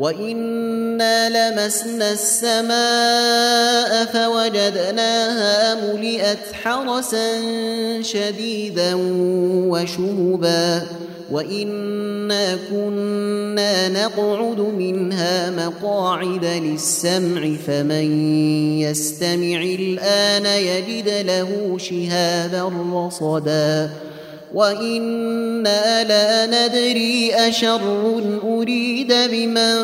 وانا لمسنا السماء فوجدناها ملئت حرسا شديدا وشهبا وانا كنا نقعد منها مقاعد للسمع فمن يستمع الان يجد له شهابا رصدا وأنا لا ندري اشر اريد بمن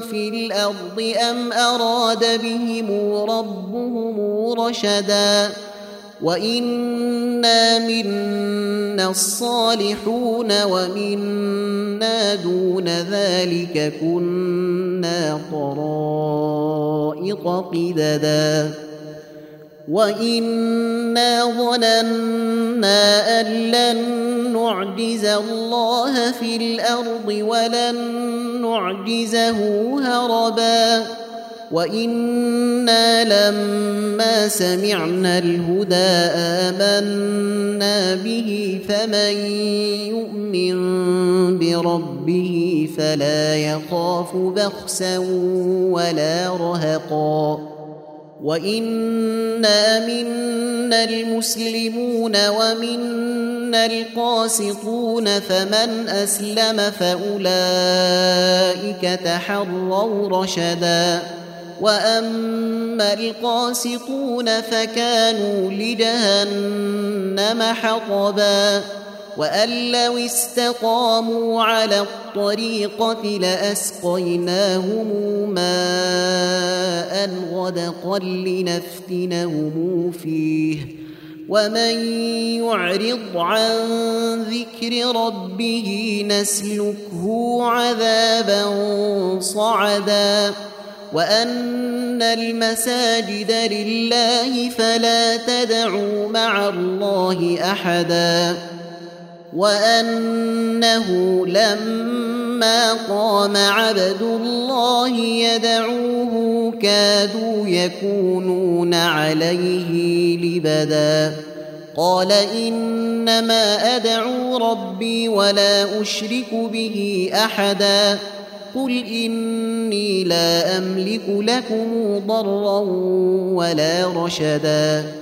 في الأرض ام اراد بهم ربهم رشدا وانا منا الصالحون ومنا دون ذلك كنا طرائق قددا وانا ظننا ان لن نعجز الله في الأرض ولن نعجزه هربا وأنا لما سمعنا الهدى امنا به فمن يؤمن بربه فلا يخاف بخسا ولا رهقا وانا منا المسلمون ومنا القاسطون فمن اسلم فاولئك تحروا رشدا واما القاسطون فكانوا لجهنم حطبا وان لو استقاموا على الطريقة لاسقيناهم ماء غدقا لنفتنهم فيه ومن يعرض عن ذكر ربه نسلكه عذابا صعدا وان المساجد لله فلا تدعوا مع الله احدا وأنه لما قام عبد الله يدعوه كادوا يكونون عليه لبدا. قال إنما أدعو ربي ولا أشرك به أحدا. قل إني لا أملك لكم ضرا ولا رشدا.